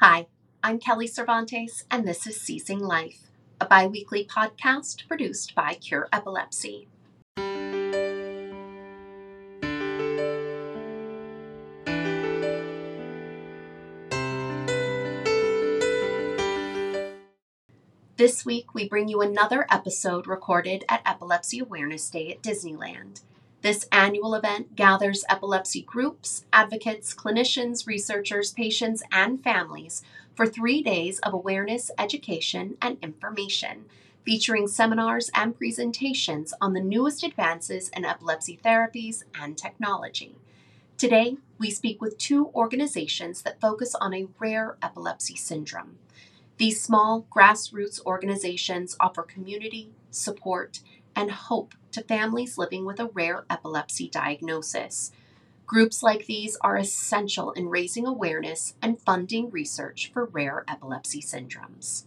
Hi, I'm Kelly Cervantes, and this is Seizing Life, a bi weekly podcast produced by Cure Epilepsy. This week, we bring you another episode recorded at Epilepsy Awareness Day at Disneyland. This annual event gathers epilepsy groups, advocates, clinicians, researchers, patients, and families for three days of awareness, education, and information, featuring seminars and presentations on the newest advances in epilepsy therapies and technology. Today, we speak with two organizations that focus on a rare epilepsy syndrome. These small grassroots organizations offer community, support, and hope to families living with a rare epilepsy diagnosis. Groups like these are essential in raising awareness and funding research for rare epilepsy syndromes.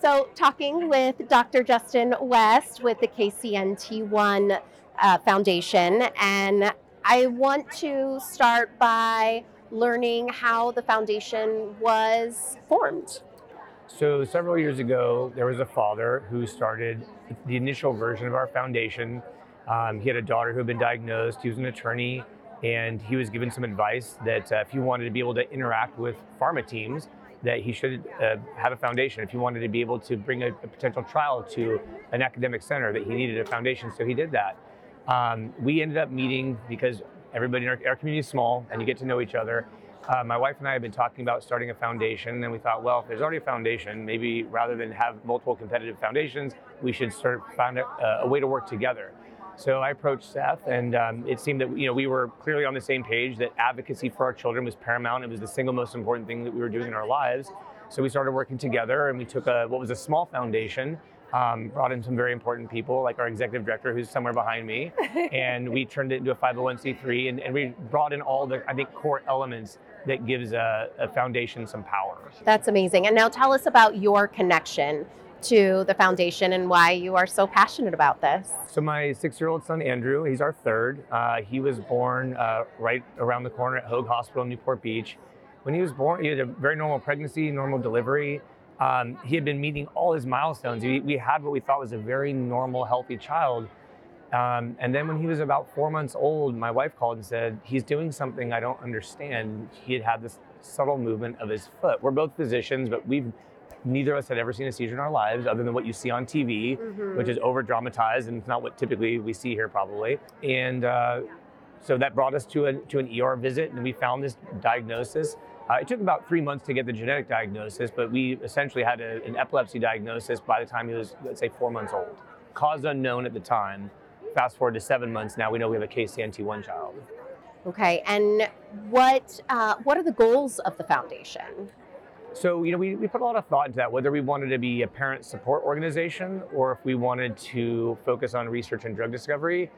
So, talking with Dr. Justin West with the KCNT1 uh, Foundation, and I want to start by learning how the foundation was formed. So several years ago, there was a father who started the initial version of our foundation. Um, he had a daughter who had been diagnosed. He was an attorney, and he was given some advice that uh, if he wanted to be able to interact with pharma teams, that he should uh, have a foundation. If he wanted to be able to bring a, a, potential trial to an academic center, that he needed a foundation. So he did that. Um, we ended up meeting because everybody in our, our community is small, and you get to know each other. Uh, my wife and I had been talking about starting a foundation, and we thought, well, if there's already a foundation, maybe rather than have multiple competitive foundations, we should start find a, a way to work together. So I approached Seth, and um, it seemed that you know we were clearly on the same page that advocacy for our children was paramount. It was the single most important thing that we were doing in our lives. So we started working together, and we took a what was a small foundation um, brought in some very important people, like our executive director, who's somewhere behind me, and we turned it into a 501c3, and, and, we brought in all the, I think, core elements that gives a, a foundation some power. That's amazing. And now tell us about your connection to the foundation and why you are so passionate about this. So my six-year-old son Andrew, he's our third. Uh, he was born uh, right around the corner at Hoag Hospital in Newport Beach. When he was born, he had a very normal pregnancy, normal delivery. Um, he had been meeting all his milestones. We, we, had what we thought was a very normal, healthy child. Um, and then when he was about four months old, my wife called and said, He's doing something I don't understand. He had had this subtle movement of his foot. We're both physicians, but we've neither of us had ever seen a seizure in our lives other than what you see on TV, mm-hmm. which is over dramatized and it's not what typically we see here, probably. And uh, so that brought us to, a, to an ER visit, and we found this diagnosis. Uh, it took about three months to get the genetic diagnosis, but we essentially had a, an epilepsy diagnosis by the time he was, let's say, four months old. Cause unknown at the time. Fast forward to seven months now, we know we have a KCNT1 child. Okay, and what uh, what are the goals of the foundation? So, you know, we, we put a lot of thought into that, whether we wanted to be a parent support organization or if we wanted to focus on research and drug discovery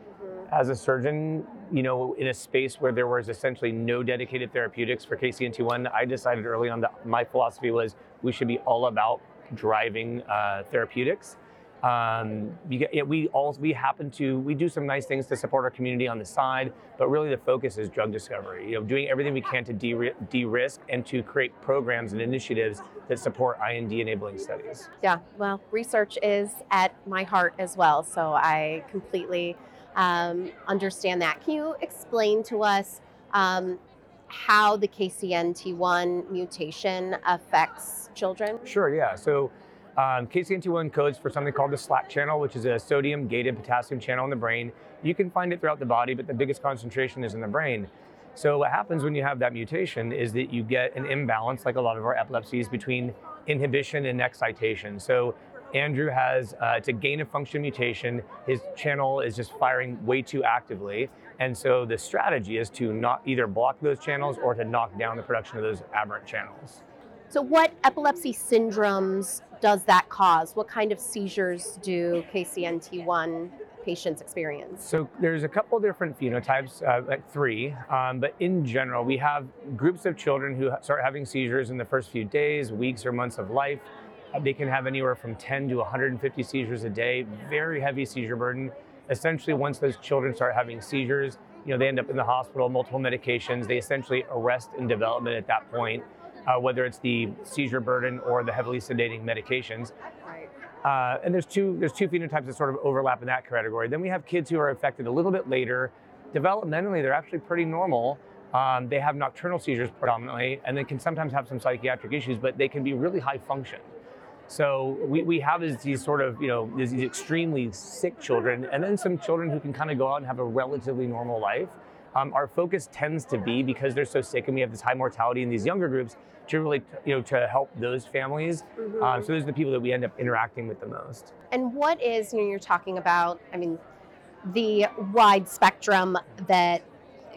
as a surgeon, you know, in a space where there was essentially no dedicated therapeutics for KCNT1, I decided early on that my philosophy was we should be all about driving uh, therapeutics. Um, we all we happen to we do some nice things to support our community on the side, but really the focus is drug discovery. You know, doing everything we can to de-risk and to create programs and initiatives that support IND enabling studies. Yeah, well, research is at my heart as well, so I completely um, understand that. Can you explain to us um, how the KCNT1 mutation affects children? Sure, yeah. So um, KCNT1 codes for something called the SLAC channel, which is a sodium gated potassium channel in the brain. You can find it throughout the body, but the biggest concentration is in the brain. So what happens when you have that mutation is that you get an imbalance, like a lot of our epilepsies, between inhibition and excitation. So Andrew has uh, it's a gain of function mutation. His channel is just firing way too actively. And so the strategy is to not either block those channels or to knock down the production of those aberrant channels. So, what epilepsy syndromes does that cause? What kind of seizures do KCNT1 patients experience? So, there's a couple different phenotypes, uh, like three, um, but in general, we have groups of children who start having seizures in the first few days, weeks, or months of life. They can have anywhere from 10 to 150 seizures a day, very heavy seizure burden. Essentially, once those children start having seizures, you know, they end up in the hospital, multiple medications. They essentially arrest in development at that point. Uh, whether it's the seizure burden or the heavily sedating medications. Uh, and there's two there's two phenotypes that sort of overlap in that category. Then we have kids who are affected a little bit later. Developmentally, they're actually pretty normal. Um, they have nocturnal seizures predominantly, and they can sometimes have some psychiatric issues, but they can be really high function. So we, we have these, sort of, you know, these extremely sick children, and then some children who can kind of go out and have a relatively normal life. Um, our focus tends to be because they're so sick and we have this high mortality in these younger groups to really, you know, to help those families. Mhm. Um, so those are the people that we end up interacting with the most. And what is, you know, you're talking about, I mean, the wide spectrum that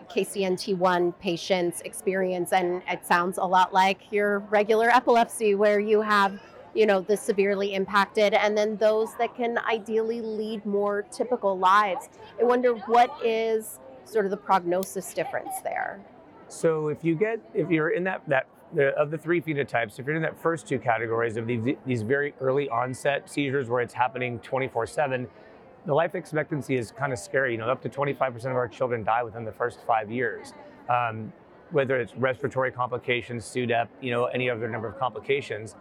KCNT1 patients experience, and it sounds a lot like your regular epilepsy where you have, you know, the severely impacted and then those that can ideally lead more typical lives. I wonder what is sort of the prognosis difference there. So if you get, if you're in that, that the, of the three phenotypes, if you're in that first two categories of these, these very early onset seizures where it's happening 24 7, the life expectancy is kind of scary. You know, up to 25% of our children die within the first five years. Um, whether it's respiratory complications, SUDEP, you know, any other number of complications.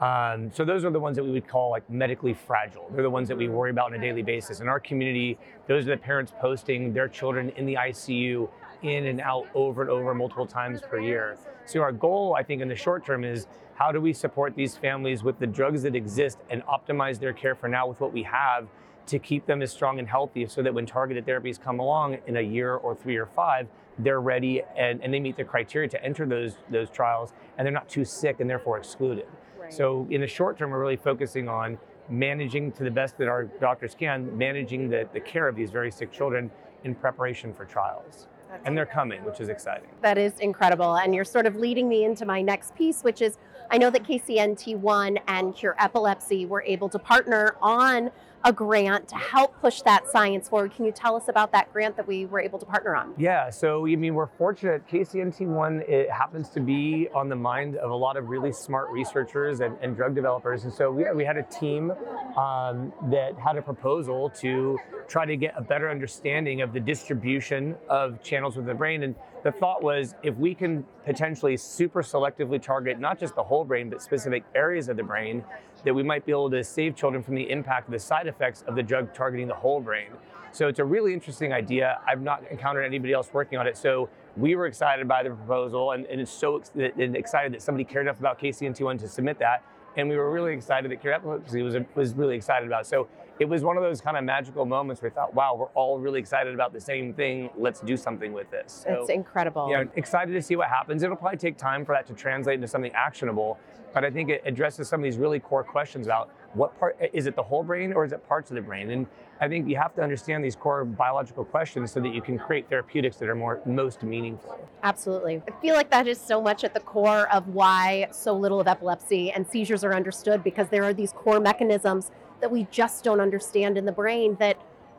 Um, so those are the ones that we would call like medically fragile. They're the ones that we worry about on a daily basis. In our community, those are the parents posting their children in the ICU in and out over and over multiple times per year. So our goal, I think, in the short term is how do we support these families with the drugs that exist and optimize their care for now with what we have to keep them as strong and healthy so that when targeted therapies come along in a year or three or five, they're ready and, and they meet the criteria to enter those, those trials and they're not too sick and therefore excluded. So in the short term, we're really focusing on managing to the best that our doctors can, managing the, the care of these very sick children in preparation for trials. And they're coming, which is exciting. That is incredible. And you're sort of leading me into my next piece, which is I know that KCNT1 and Cure Epilepsy were able to partner on a grant to help push that science forward. Can you tell us about that grant that we were able to partner on? Yeah, so I mean, we're fortunate. KCNT1 it happens to be on the mind of a lot of really smart researchers and, and drug developers, and so we, we had a team um, that had a proposal to try to get a better understanding of the distribution of channels within the brain. And the thought was, if we can potentially super selectively target not just the whole brain, but specific areas of the brain, that we might be able to save children from the impact of the side effects of the drug targeting the whole brain. So it's a really interesting idea. I've not encountered anybody else working on it. So we were excited by the proposal and, and it's so ex- and excited that somebody cared enough about KCNT1 to submit that. And we were really excited that Cure Epilepsy was, was really excited about. it. So it was one of those kind of magical moments where we thought, wow, we're all really excited about the same thing. Let's do something with this. So, It's incredible. you know, excited to see what happens. It'll probably take time for that to translate into something actionable, but I think it addresses some of these really core questions about what part is it the whole brain or is it parts of the brain? And I think you have to understand these core biological questions so that you can create therapeutics that are more most meaningful. Absolutely. I feel like that is so much at the core of why so little of epilepsy and seizures are understood because there are these core mechanisms that we just don't understand in the brain that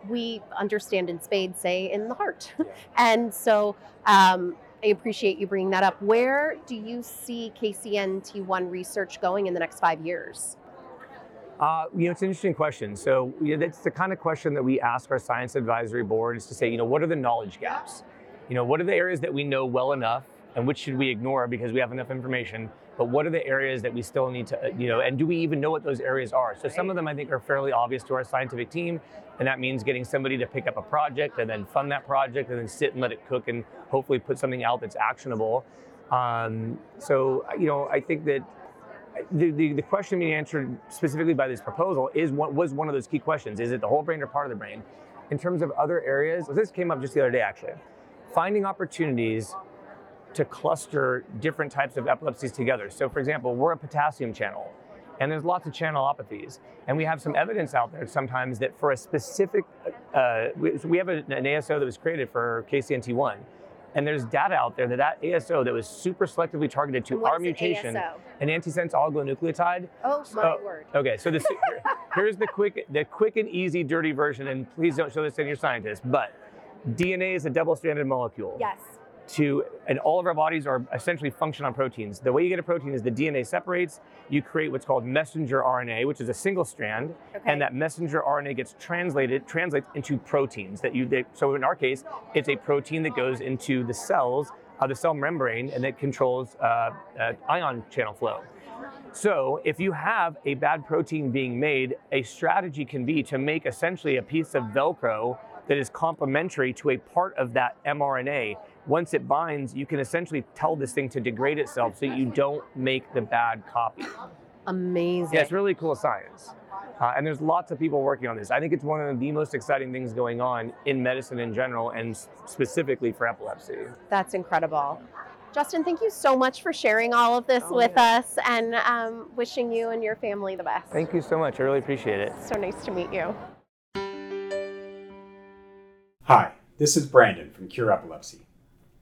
we understand in spades, say in the heart. and so um, I appreciate you bringing that up. Where do you see KCNT1 research going in the next five years? Uh, you know, it's an interesting question. So you know, that's the kind of question that we ask our science advisory board is to say, you know, what are the knowledge gaps? You know, what are the areas that we know well enough and which should we ignore because we have enough information? But what are the areas that we still need to, uh, you know, and do we even know what those areas are? So some of them I think are fairly obvious to our scientific team, and that means getting somebody to pick up a project and then fund that project and then sit and let it cook and hopefully put something out that's actionable. Um, so you know, I think that the, the, the question being answered specifically by this proposal is what was one of those key questions. Is it the whole brain or part of the brain? In terms of other areas, this came up just the other day actually. Finding opportunities to cluster different types of epilepsies together. So for example, we're a potassium channel and there's lots of channelopathies. And we have some evidence out there sometimes that for a specific, uh, we, so we have an ASO that was created for KCNT1. And there's data out there that that ASO that was super selectively targeted to our mutation, ASO? an antisense oligonucleotide, Oh my word. Okay, so this, here- here's the quick, the quick and easy, dirty version, and please don't show this to your scientists. But DNA is a double-stranded molecule. Yes. To and all of our bodies are essentially function on proteins. The way you get a protein is the DNA separates. You create what's called messenger RNA, which is a single strand, Okay. and that messenger RNA gets translated translates into proteins that you. They, so in our case, it's a protein that goes into the cells of the cell membrane and that controls uh, uh, ion channel flow. So, if you have a bad protein being made, a strategy can be to make essentially a piece of Velcro that is complementary to a part of that mRNA. Once it binds, you can essentially tell this thing to degrade itself so you don't make the bad copy. Amazing. Yeah, it's really cool science. Uh, and there's lots of people working on this. I think it's one of the most exciting things going on in medicine in general and specifically for epilepsy. That's incredible. Justin, thank you so much for sharing all of this Oh, with yeah. us and um, wishing you and your family the best. Thank you so much. I really appreciate it. So nice to meet you. Hi, this is Brandon from Cure Epilepsy.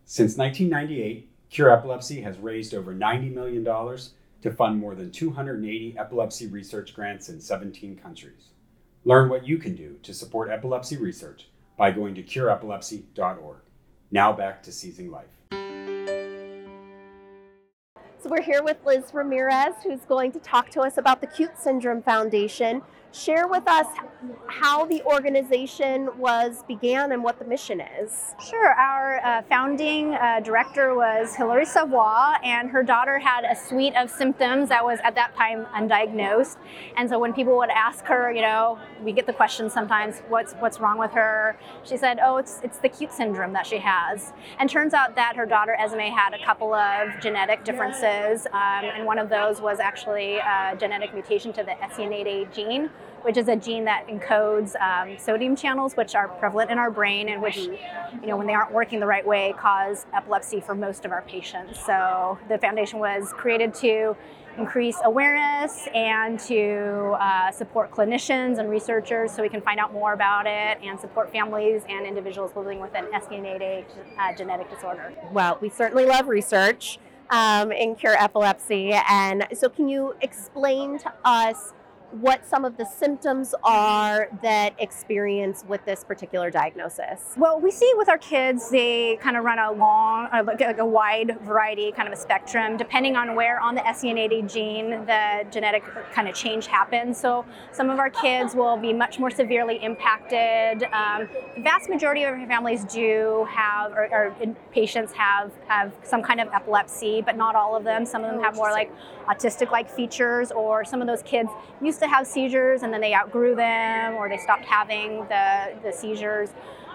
Since 1998, Cure Epilepsy has raised over $90 million to fund more than 280 epilepsy research grants in 17 countries. Learn what you can do to support epilepsy research by going to cureepilepsy.org. Now back to seizing life. So we're here with Liz Ramirez, who's going to talk to us about the Cute Syndrome Foundation. Share with us how the organization was began and what the mission is. Sure. Our uh, founding uh, director was Hilary Savoie, and her daughter had a suite of symptoms that was at that time undiagnosed. And so when people would ask her, you know, we get the question sometimes, what's what's wrong with her? She said, oh, it's it's the cute syndrome that she has. And turns out that her daughter Esme had a couple of genetic differences, um, and one of those was actually a genetic mutation to the SCN8A gene which is a gene that encodes um, sodium channels, which are prevalent in our brain and which, you know, when they aren't working the right way, cause epilepsy for most of our patients. So the foundation was created to increase awareness and to uh, support clinicians and researchers so we can find out more about it and support families and individuals living with an SCN8A uh, genetic disorder. Well, we certainly love research um, in cure epilepsy. And so, can you explain to us what some of the symptoms are that experience with this particular diagnosis? Well, we see with our kids, they kind of run a long, like, like a wide variety, kind of a spectrum, depending on where on the SCN8A gene the genetic kind of change happens. So some of our kids will be much more severely impacted. Um, the vast majority of our families do have, or, or patients have, have some kind of epilepsy, but not all of them. Some of them have more like autistic-like features, or some of those kids used to have seizures and then they outgrew them, or they stopped having the, the seizures.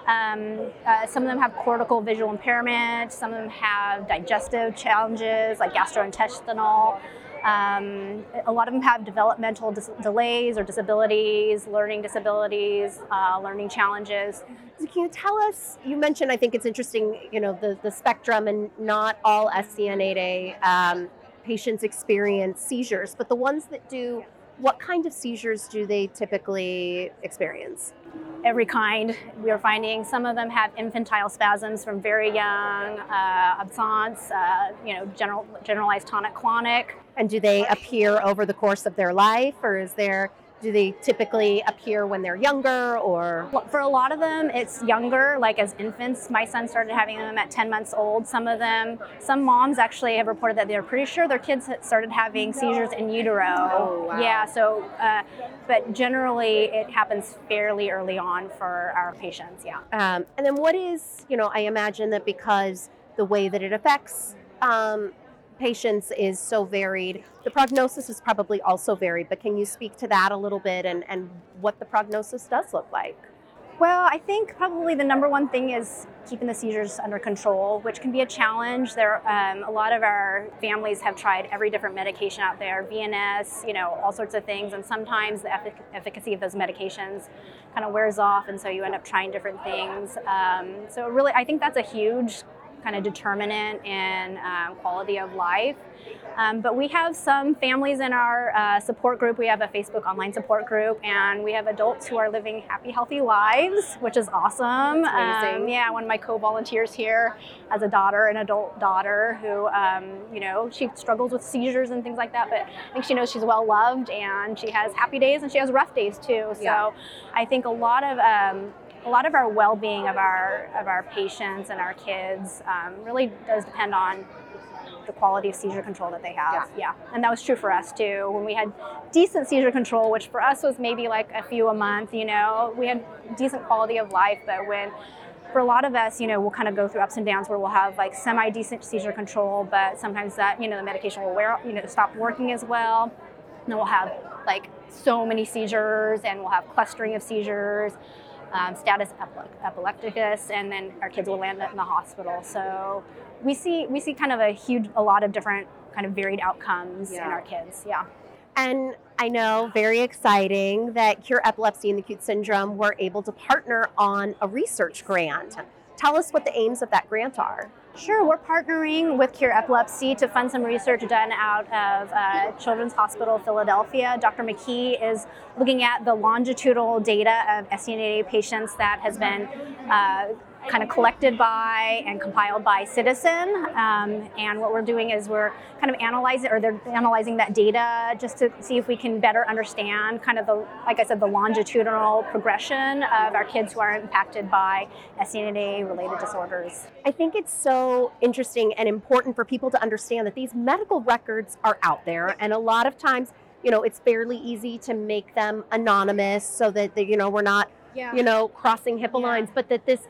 Um, uh, some of them have cortical visual impairment. Some of them have digestive challenges like gastrointestinal. Um, a lot of them have developmental dis- delays or disabilities, learning disabilities, uh, learning challenges. So can you tell us? You mentioned, I think it's interesting, you know, the, the spectrum, and not all SCN8A um, patients experience seizures, but the ones that do, what kind of seizures do they typically experience? Every kind. We are finding some of them have infantile spasms from very young, uh, absence, uh, you know, general, generalized tonic-clonic. And do they appear over the course of their life, or is there? Do they typically appear when they're younger, or For a lot of them, it's younger, like as infants. My son started having them at 10 months old. Some of them, some moms actually have reported that they're pretty sure their kids started having seizures in utero. Oh, wow. Yeah, so, uh, but generally it happens fairly early on for our patients, yeah. Um, and then what is, you know, I imagine that because the way that it affects um, patients is so varied, the prognosis is probably also varied. But can you speak to that a little bit and, and what the prognosis does look like? Well, I think probably the number one thing is keeping the seizures under control, which can be a challenge. There, um, a lot of our families have tried every different medication out there, VNS, you know, all sorts of things, and sometimes the effic- efficacy of those medications kind of wears off, and so you end up trying different things. Um, so really, I think that's a huge kind of determinant in um, quality of life. Um, but we have some families in our uh, support group. We have a Facebook online support group, and we have adults who are living happy, healthy lives, which is awesome. Um, yeah, one of my co-volunteers here has a daughter, an adult daughter, who, um, you know, she struggles with seizures and things like that. But I think she knows she's well loved, and she has happy days and she has rough days too. So Yeah. I think a lot of um, a lot of our well-being of our of our patients and our kids um, really does depend on the quality of seizure control that they have. Yeah. and that was true for us too. When we had decent seizure control, which for us was maybe like a few a month, you know, we had decent quality of life. But when for a lot of us, you know, we'll kind of go through ups and downs where we'll have like semi decent seizure control, but sometimes that, you know, the medication will wear, you know, stop working as well. And then we'll have like so many seizures and we'll have clustering of seizures. Um, status epilepticus, and then our kids will land up in the hospital. So we see we see kind of a huge, a lot of different kind of varied outcomes yeah. in our kids. Yeah. And I know, very exciting that Cure Epilepsy and the Cute Syndrome were able to partner on a research grant. Tell us what the aims of that grant are. Sure, we're partnering with Cure Epilepsy to fund some research done out of uh, Children's Hospital Philadelphia. Dr. McKee is looking at the longitudinal data of SCN8A patients that has been uh, kind of collected by and compiled by Ciitizen. Um, and what we're doing is we're kind of analyzing, or they're analyzing that data just to see if we can better understand kind of the, like I said, the longitudinal progression of our kids who are impacted by SCN8A related disorders. I think it's so interesting and important for people to understand that these medical records are out there, and a lot of times, you know, it's fairly easy to make them anonymous so that, they, you know, we're not yeah. you know, crossing HIPAA yeah. lines, but that this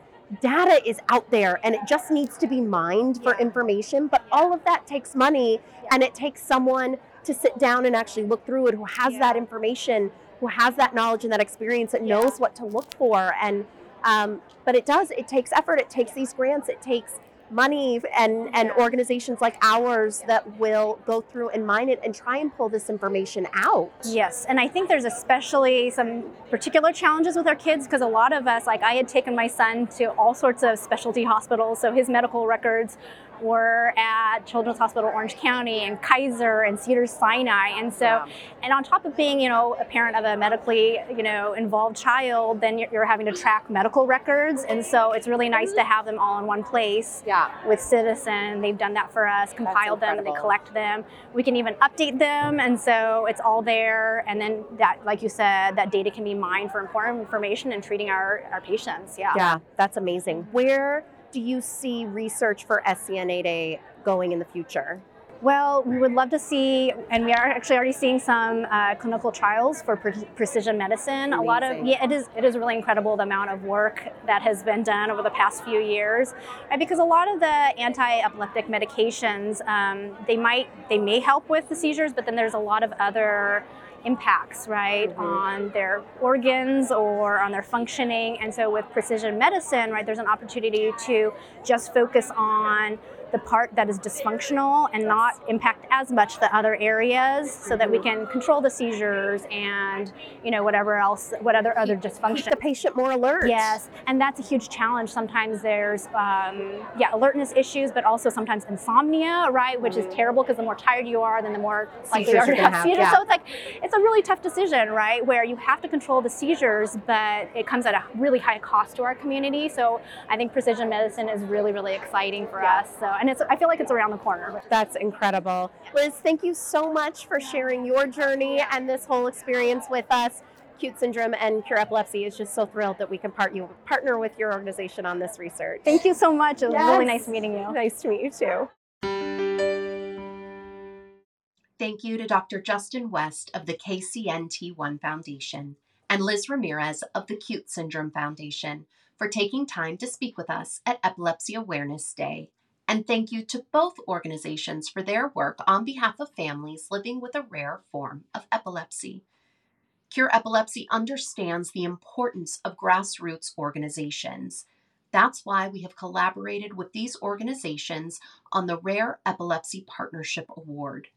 data is out there and it just needs to be mined for information. But all of that takes money and it takes someone to sit down and actually look through it who has yeah. that information, who has that knowledge and that experience, that yeah. knows what to look for. And um, but it does, it takes effort, it takes these grants, it takes money and, oh, and organizations like ours that will go through and mine it and try and pull this information out. Yes, and I think there's especially some particular challenges with our kids because a lot of us, like I had taken my son to all sorts of specialty hospitals, so his medical records were at Children's Hospital Orange County and Kaiser and Cedars Sinai. And so, yeah. and on top of being, you know, a parent of a medically, you know, involved child, then you're having to track medical records. And so it's really nice to have them all in one place yeah. with Ciitizen. They've done that for us, compiled them, and they collect them. We can even update them. And so it's all there. And then that, like you said, that data can be mined for important information and treating our, our patients. Yeah. Yeah, that's amazing. Where do you see research for SCN8A going in the future? Well, we would love to see, and we are actually already seeing some uh, clinical trials for pre- precision medicine. Amazing. A lot of yeah, it is it is really incredible the amount of work that has been done over the past few years, because a lot of the anti-epileptic medications um, they might they may help with the seizures, but then there's a lot of other impacts, right, mm-hmm. on their organs or on their functioning. And so with precision medicine, right, there's an opportunity to just focus on the part that is dysfunctional and not impact as much the other areas so that we can control the seizures and you know whatever else what other other dysfunction. Keep the patient more alert. Yes and that's a huge challenge. Sometimes there's um, yeah alertness issues but also sometimes insomnia right which is terrible because the more tired you are then the more likely you are to have seizures. yeah. so it's like it's a really tough decision right where you have to control the seizures but it comes at a really high cost to our community. So i think precision medicine is really really exciting for yeah. us. So and it's I feel like it's around the corner. That's incredible. Liz, thank you so much for sharing your journey and this whole experience with us. Acute Syndrome and Cure Epilepsy is just so thrilled that we can part you, partner with your organization on this research. Thank you so much. It was yes. really nice meeting you. Nice to meet you too. Thank you to Dr. Justin West of the KCNT1 Foundation and Liz Ramirez of the Cute Syndrome Foundation for taking time to speak with us at Epilepsy Awareness Day and thank you to both organizations for their work on behalf of families living with a rare form of epilepsy. Cure Epilepsy understands the importance of grassroots organizations. That's why we have collaborated with these organizations on the Rare Epilepsy Partnership Award.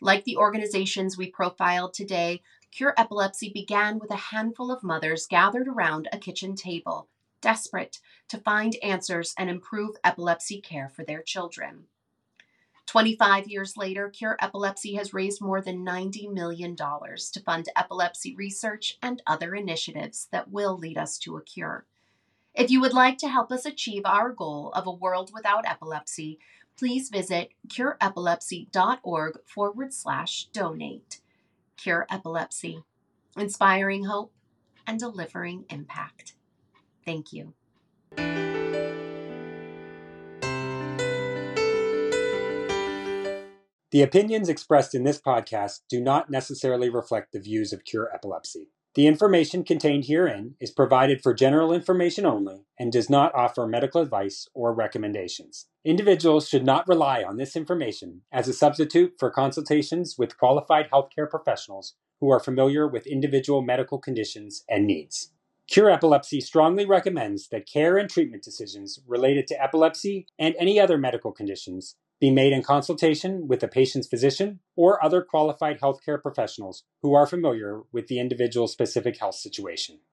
Like the organizations we profiled today, Cure Epilepsy began with a handful of mothers gathered around a kitchen table desperate to find answers and improve epilepsy care for their children. 25 years later, Cure Epilepsy has raised more than $90 million to fund epilepsy research and other initiatives that will lead us to a cure. If you would like to help us achieve our goal of a world without epilepsy, please visit cureepilepsy.org forward slash donate. Cure Epilepsy, inspiring hope and delivering impact. Thank you. The opinions expressed in this podcast do not necessarily reflect the views of Cure Epilepsy. The information contained herein is provided for general information only and does not offer medical advice or recommendations. Individuals should not rely on this information as a substitute for consultations with qualified healthcare professionals who are familiar with individual medical conditions and needs. Cure Epilepsy strongly recommends that care and treatment decisions related to epilepsy and any other medical conditions be made in consultation with the patient's physician or other qualified healthcare professionals who are familiar with the individual's specific health situation.